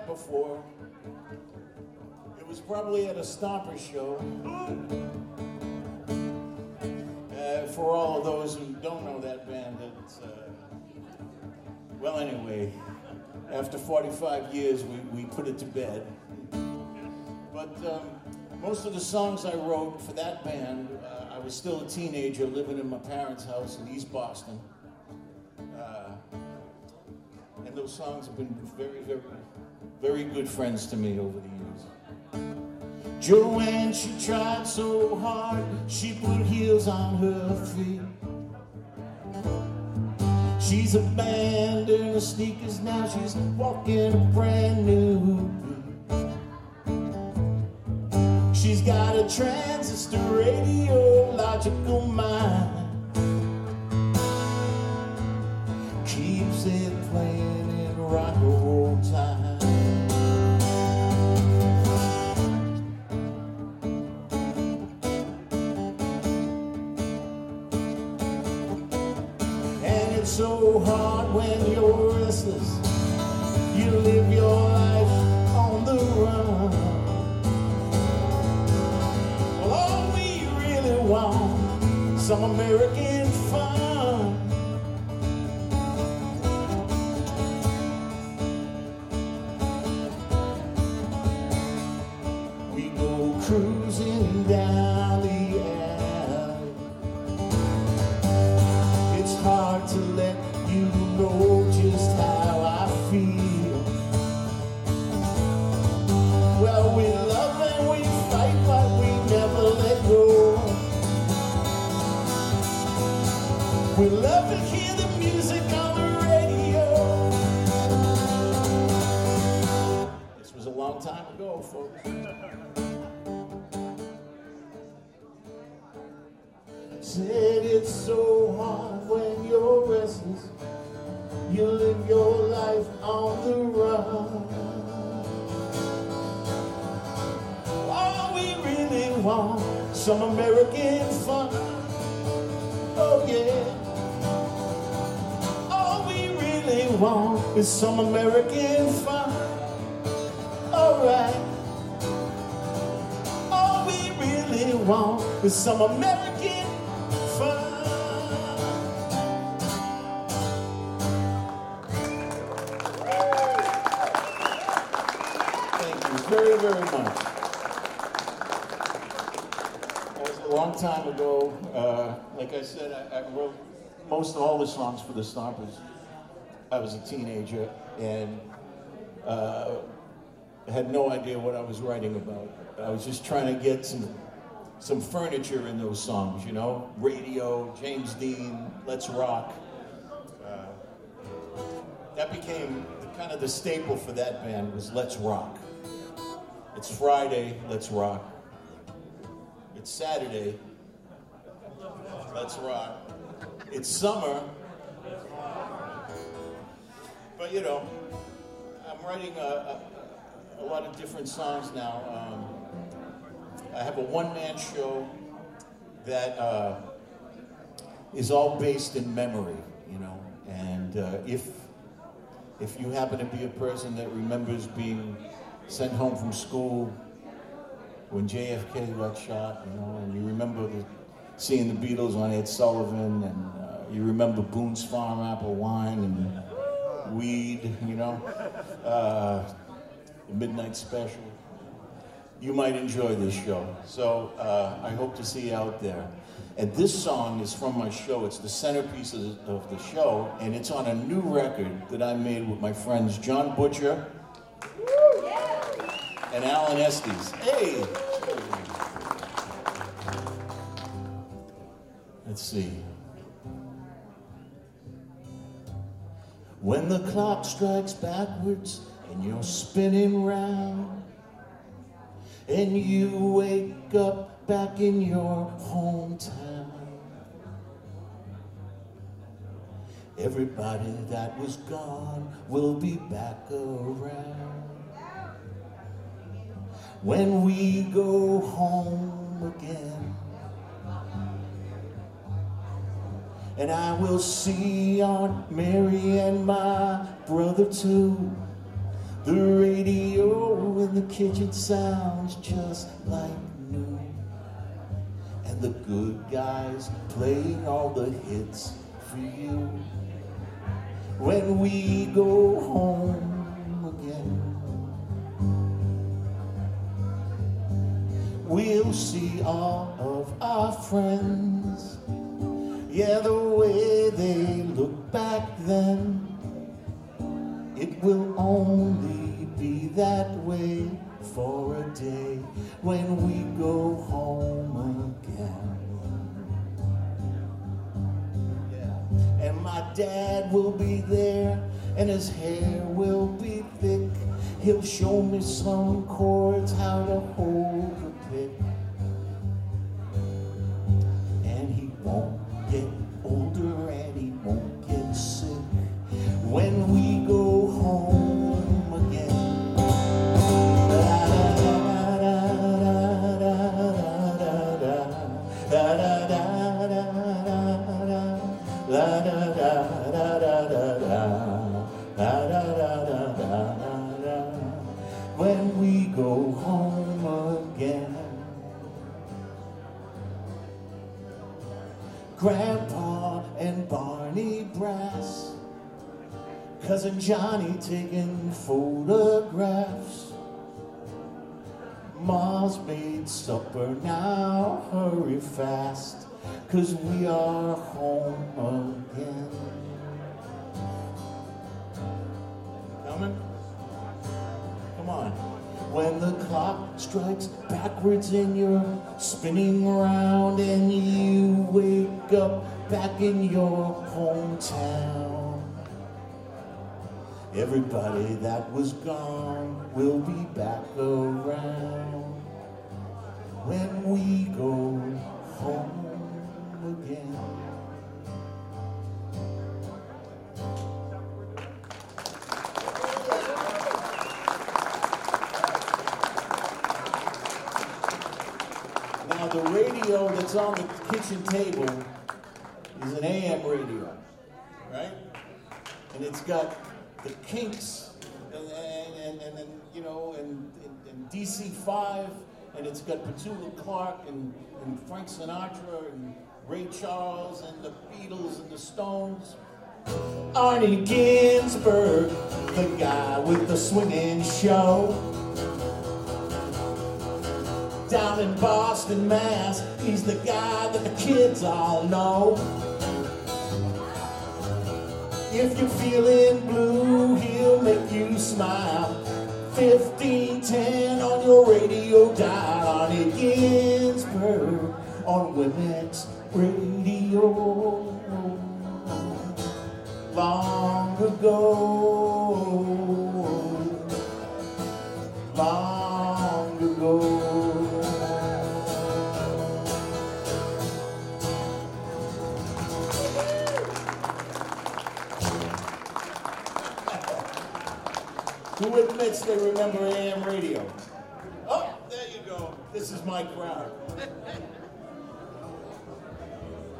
met before, it was probably at a Stomper show. Uh, for all of those who don't know that band, it's, uh, well, anyway, after 45 years, we, we put it to bed. But um, most of the songs I wrote for that band, uh, I was still a teenager living in my parents' house in East Boston. Uh, and those songs have been very, very, very good friends to me over the years. Joanne, she tried so hard, she put heels on her feet. She's abandoned her sneakers now, she's walking a brand new. She's got a transistor radio, logical mind. It's so hard when you're restless. You live your life on the run. Well, all we really want, some American fun. You live your life on the run. All we really want, some American fun. Oh yeah. All we really want is some American fun. Alright. All we really want is some American time ago. Uh, like I said, I, I wrote most of all the songs for the Stompers. I was a teenager and uh, had no idea what I was writing about. I was just trying to get some some furniture in those songs, you know, radio, James Dean, Let's Rock. Uh, that became kind of the staple for that band was Let's Rock. It's Friday, Let's Rock. It's Saturday, Let's Rock. It's summer, but you know, I'm writing a, a, a lot of different songs now. Um, I have a one-man show that uh, is all based in memory, you know. And uh, if if you happen to be a person that remembers being sent home from school when JFK got shot, you know, and you remember the, seeing the Beatles on Ed Sullivan, and uh, you remember Boone's Farm apple wine and weed, you know, uh, the Midnight Special you might enjoy this show. So uh, I hope to see you out there. And this song is from my show. It's the centerpiece of the, of the show, and it's on a new record that I made with my friends John Butcher and Alan Estes. Hey! Let's see. When the clock strikes backwards and you're spinning round, and you wake up back in your hometown. Everybody that was gone will be back around. When we go home again. And I will see Aunt Mary and my brother too. The radio in the kitchen sounds just like new. And the good guys playing all the hits for you. When we go home again, we'll see all of our friends. Yeah, the way they look back then. It will only be that way for a day when we go home again. And my dad will be there, and his hair will be thick. He'll show me some Made supper now, hurry fast, cause we are home again. Coming? Come on. When the clock strikes backwards and you're spinning around and you wake up back in your hometown. Everybody that was gone will be back around when we go home again. Now, the radio that's on the kitchen table is an AM radio, right? And it's got the Kinks, and, and, and, and you know, and, and, and DC5, and it's got Petula Clark and, and Frank Sinatra and Ray Charles and the Beatles and the Stones. Arnie Ginsburg, the guy with the swinging show. Down in Boston, Mass, he's the guy that the kids all know. If you're feeling blue, he'll make you smile. 1510 on your radio dial. Arnie Ginsburg on Women's Radio. Long ago, long Who admits they remember AM radio? Oh, there you go. This is my crowd.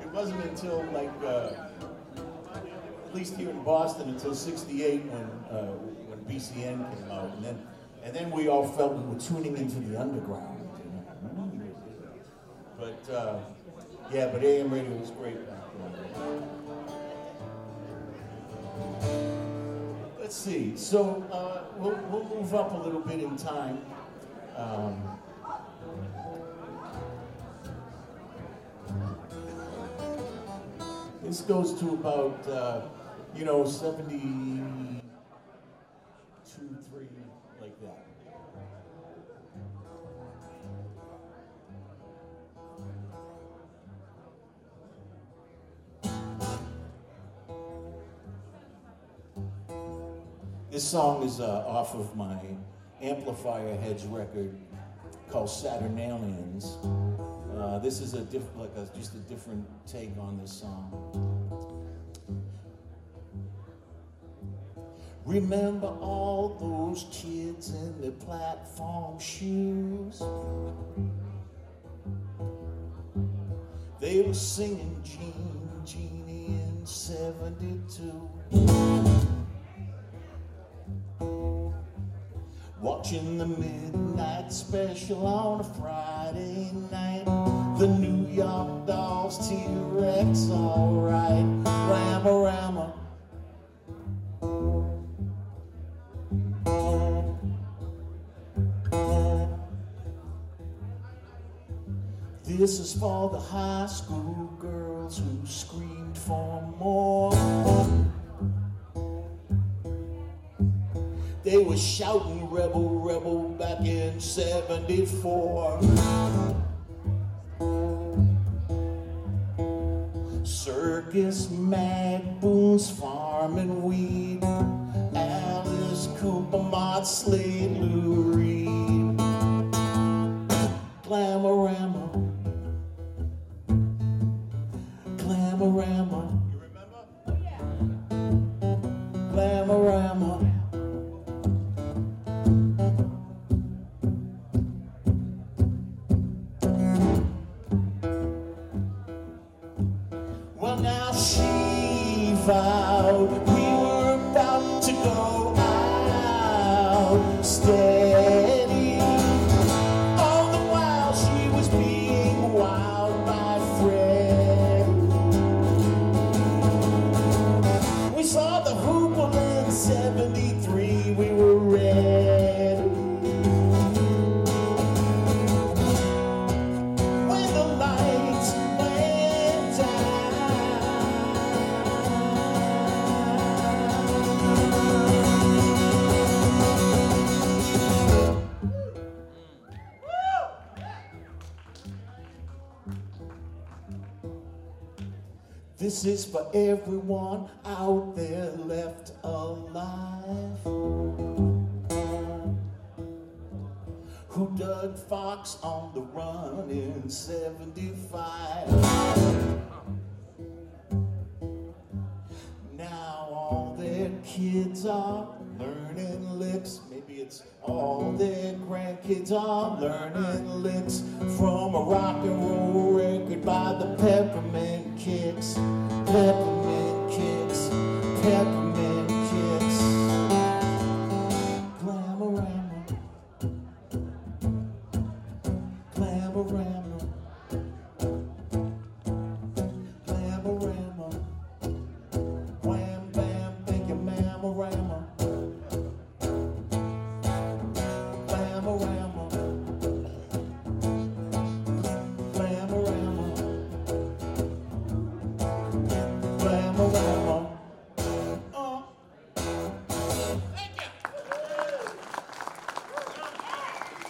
It wasn't until like, uh, at least here in Boston, until '68 when uh, when BCN came out, and then and then we all felt we were tuning into the underground. But uh, yeah, but AM radio was great back then. let's see. So uh, we'll, we'll move up a little bit in time. Um, this goes to about, uh, you know, 70. Song is uh, off of my Amplifier Heads record called Saturnalians. Uh, this is a diff- like a, just a different take on this song. Remember all those kids in the platform shoes? They were singing Jean Genie in 72. Watching the midnight special on a Friday night. The New York Dolls, T-Rex, alright. Rama oh, Rama. Oh. This is for the high school girls who screamed for more. They were shouting rebel, rebel back in 74. Circus Mag, Boone's farming weed. This is for everyone out there left alive who dug Fox on the run in 75. Now all their kids are it's all their grandkids are learning licks from a rock and roll record by the Peppermint Kicks. Peppermint Kicks. Peppermint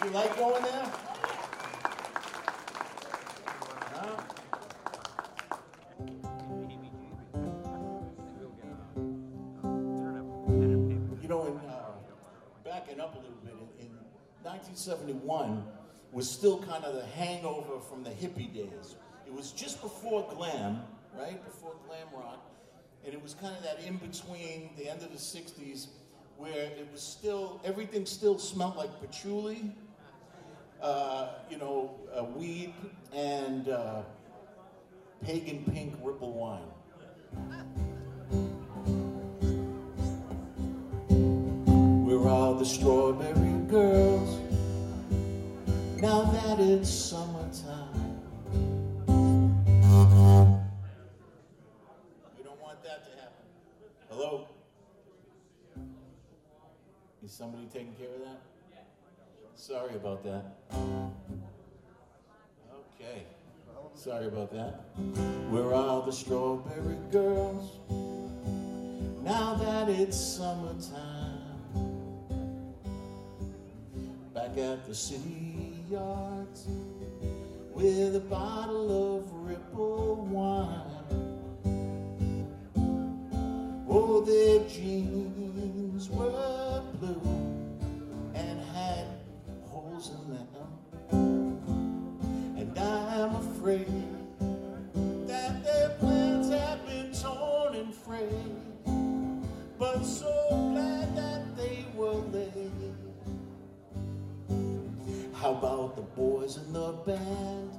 you. Like going there? Huh? You know, in, uh, backing up a little bit, in, in 1971 was still kind of the hangover from the hippie days. It was just before glam, right? Before glam rock. And it was kind of that in between the end of the 60s where it was still, everything still smelled like patchouli, you know, uh, weed, and uh, pagan pink ripple wine. We're all the strawberry girls. Now that it's summertime. We don't want that to happen. Hello? Is somebody taking care of that? Sorry about that. Okay. Sorry about that. Where are all the strawberry girls? Now that it's summertime. Back at the city yards with a bottle of Ripple wine. Oh, their jeans were blue them. And I'm afraid that their plans have been torn and frayed. But so glad that they were late. How about the boys in the band?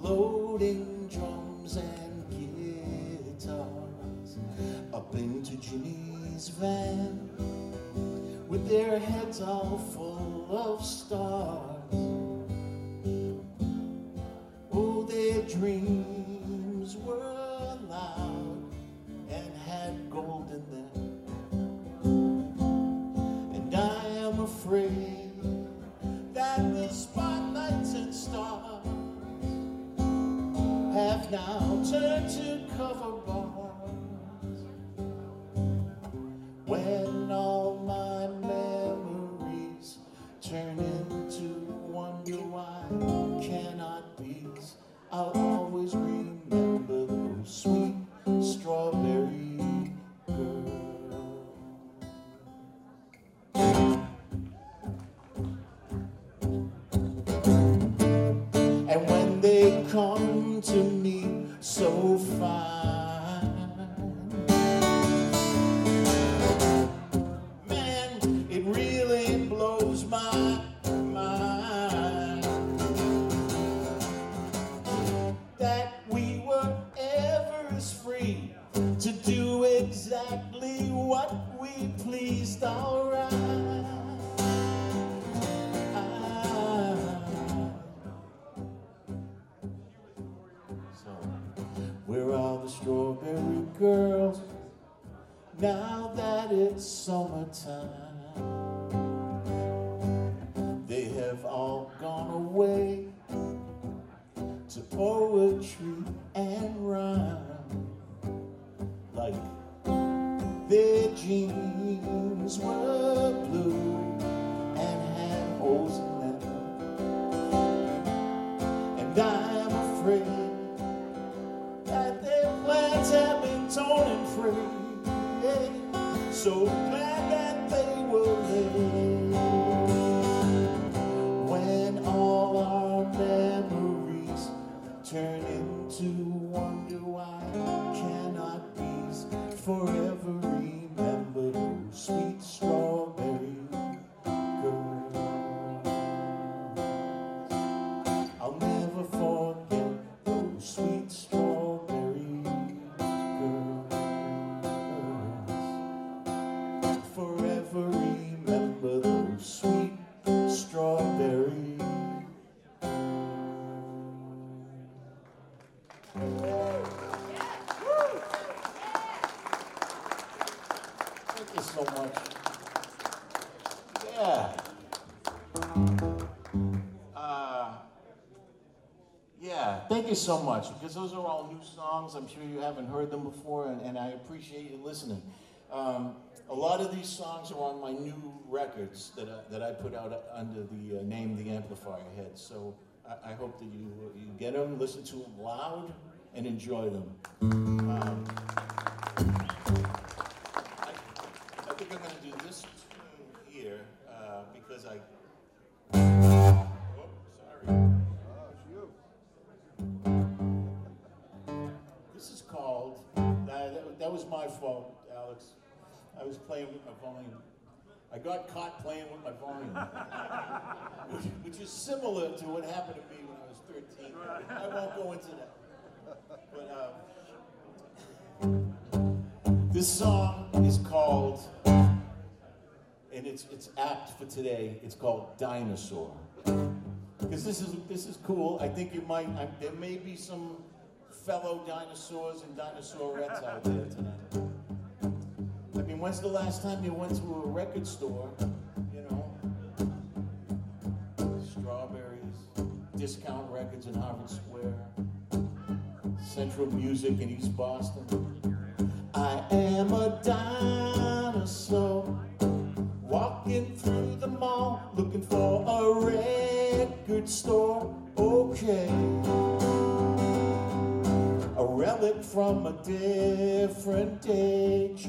Loading drums and guitars up into Ginny's van with their heads all full of stars. Oh, their dreams were loud and had gold in them. And I am afraid that the spotlights and stars have now turned to cover summertime? So much. Yeah. Uh, yeah, thank you so much because those are all new songs. I'm sure you haven't heard them before, and, and I appreciate you listening. Um, a lot of these songs are on my new records that I, that I put out under the uh, name The Amplifier Head. So I, I hope that you, you get them, listen to them loud, and enjoy them. Um, was my fault, Alex. I was playing with my volume. I got caught playing with my volume, which, which is similar to what happened to me when I was 13. I won't go into that. But uh, this song is called, and it's it's apt for today. It's called Dinosaur. Because this is this is cool. I think you might. I, there may be some fellow dinosaurs and dinosaurettes out there tonight. I mean, when's the last time you went to a record store? You know, strawberries, Discount Records in Harvard Square, Central Music in East Boston. I am a dinosaur walking through the mall looking for a record store. Okay, from a different age.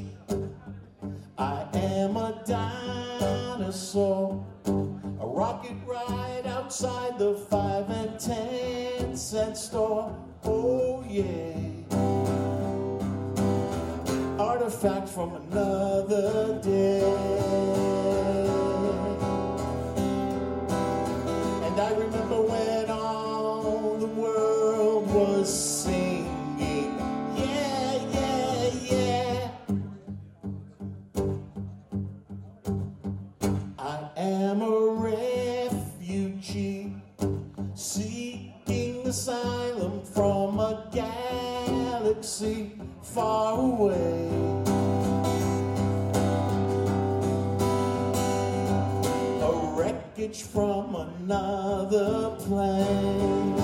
I am a dinosaur, a rocket ride outside the five and ten cent store. Oh yeah, artifact from another day. And I remember when far away. A wreckage from another plane.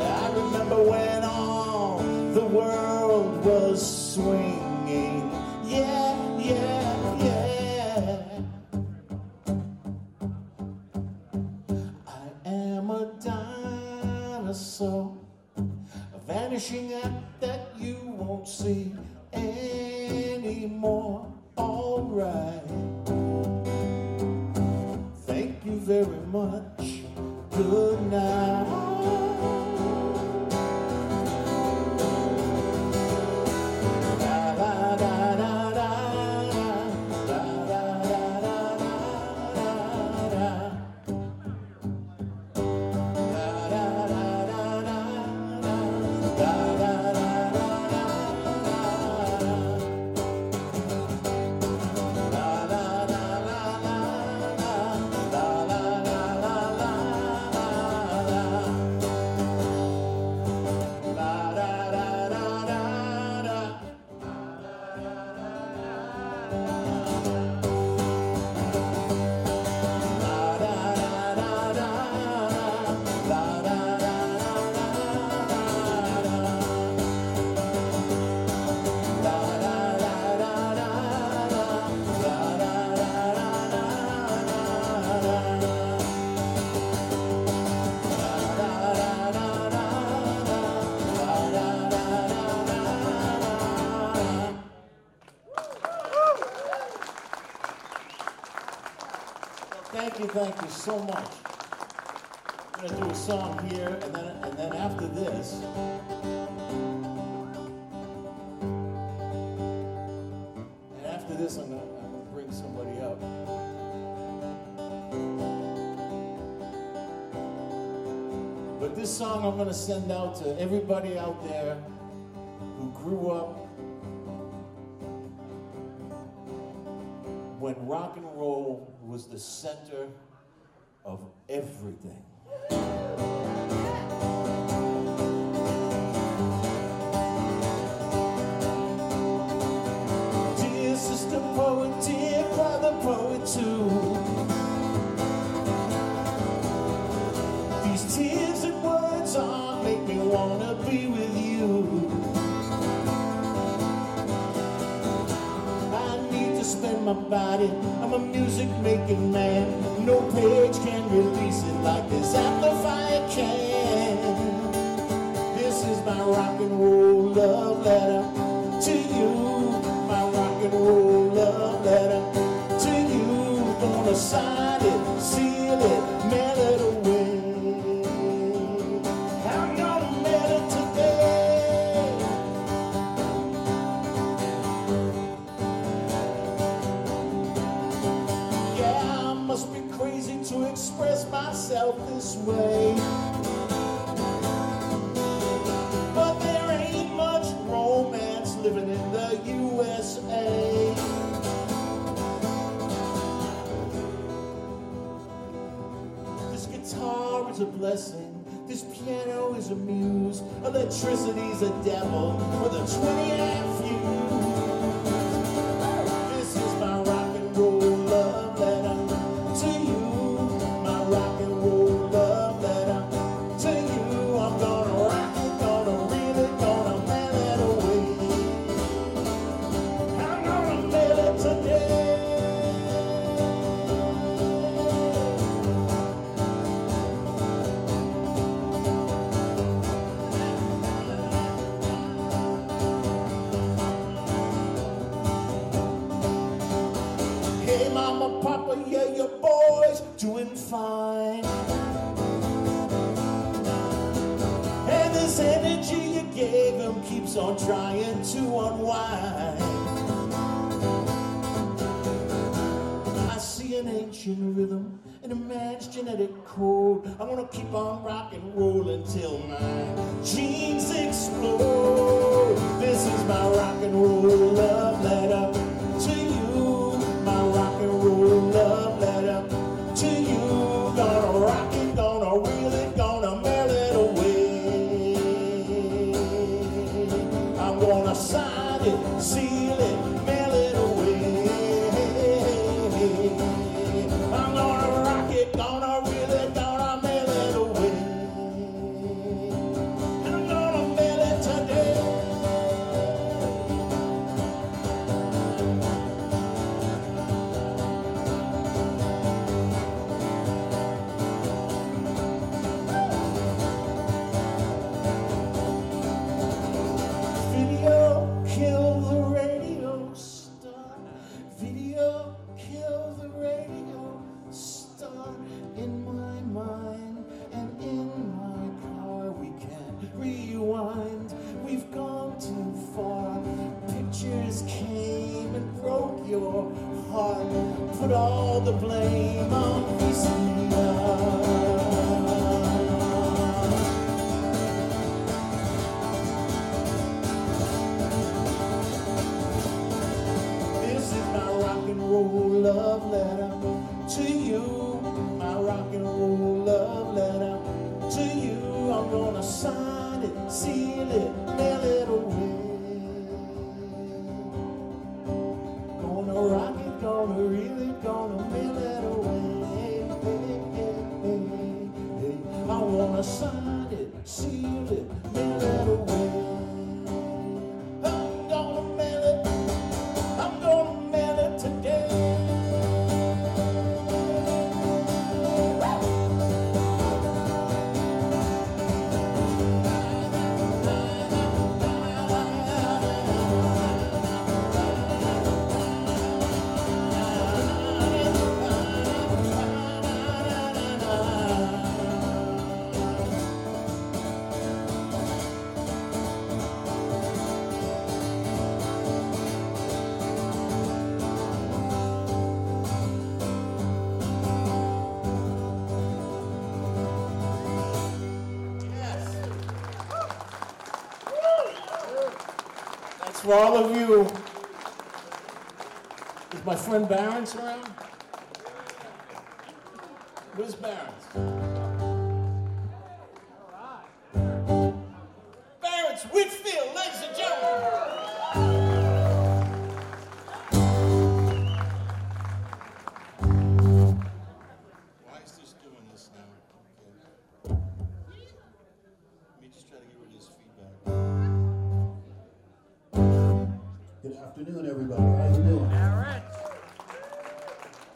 I remember when all the world was swinging. Yeah, yeah. A vanishing act Thank you, so much. I'm gonna do a song here, and then and then after this, and after this, I'm gonna, I'm gonna bring somebody up. But this song I'm going to send out to everybody out there who grew up when rock and roll was the center of everything. Dear sister poet, dear brother poet too. These tears and words all make me wanna be with you. I need to spend my body. I'm a music making man. No page can release it like this amplifier can. This is my rock and roll love letter blessing. This piano is a muse. Electricity's a devil with a 20 ancient rhythm in a man's genetic code. I wanna keep on rock and roll until my genes explode. This is my rock and roll love letter for all of you. Is my friend Barron's Good afternoon, everybody. How you doing? All right.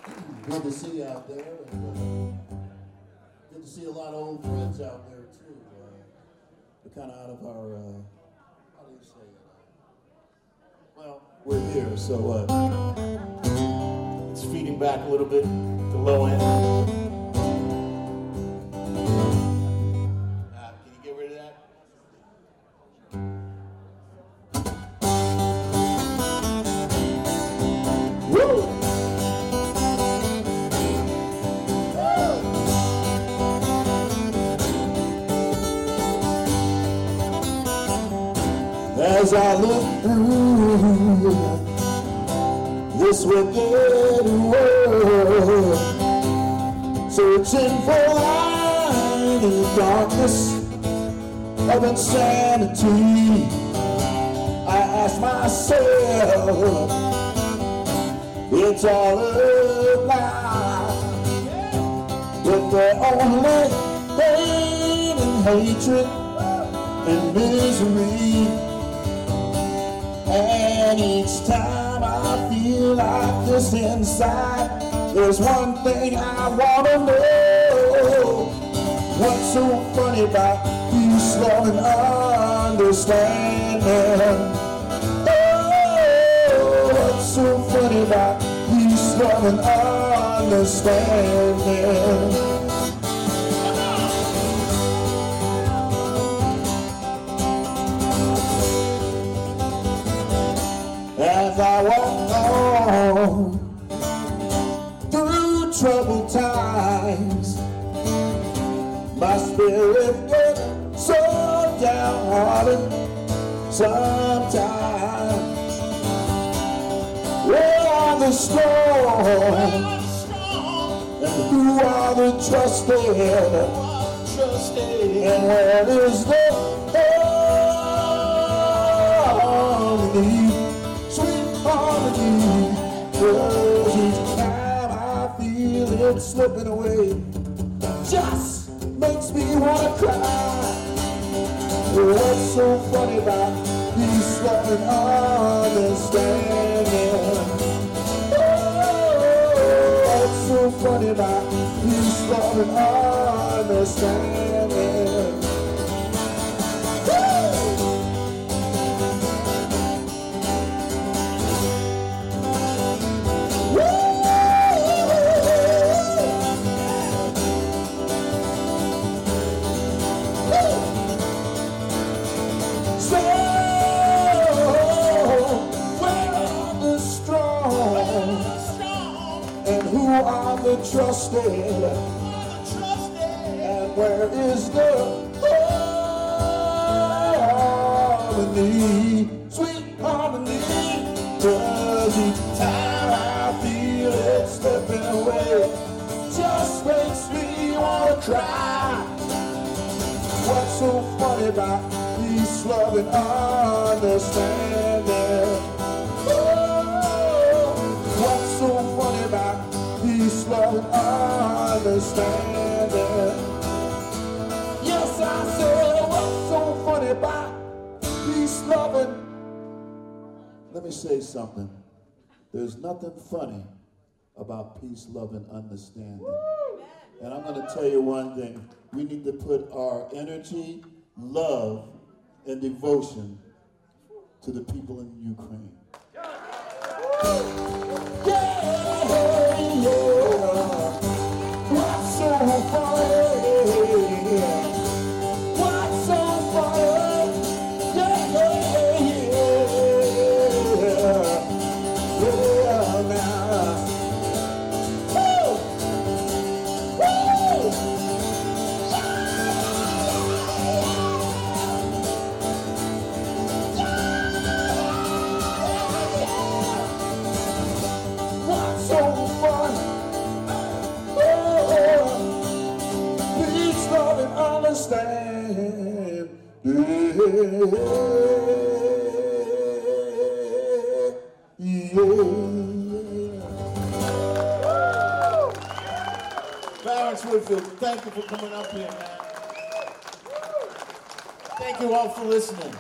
Good to see you out there. And, uh, good to see a lot of old friends out there too. Uh, we're kind of out of our. Uh, how do you say it? Well, we're here, so uh, It's feeding back a little bit, the low end. Of insanity, I ask myself, it's all a lie. But they're only pain and hatred and misery. And each time I feel like this inside, there's one thing I wanna know. What's so funny about love, and understanding? Oh, what's so funny about peace, love, and understanding? I walk on through troubled times, my spirit downhearted sometimes. Where are the strong? And who are the trusted? And where is the harmony? Sweet harmony. Cause each time I feel it slipping away, just makes me wanna cry. What's so funny about peace, love, and understanding? Oh, what's so funny about peace, love, and understanding? The trusted? And where is the harmony? Sweet harmony. Cause each time I feel it slipping away, just makes me wanna cry. What's so funny about peace, love, and understanding? Yes, I said, what's so funny about peace, love, and... Let me say something. There's nothing funny about peace, love, and understanding. And I'm going to tell you one thing. We need to put our energy, love, and devotion to the people in Ukraine. Clarence Thank you for coming up here, man. Thank you all for listening.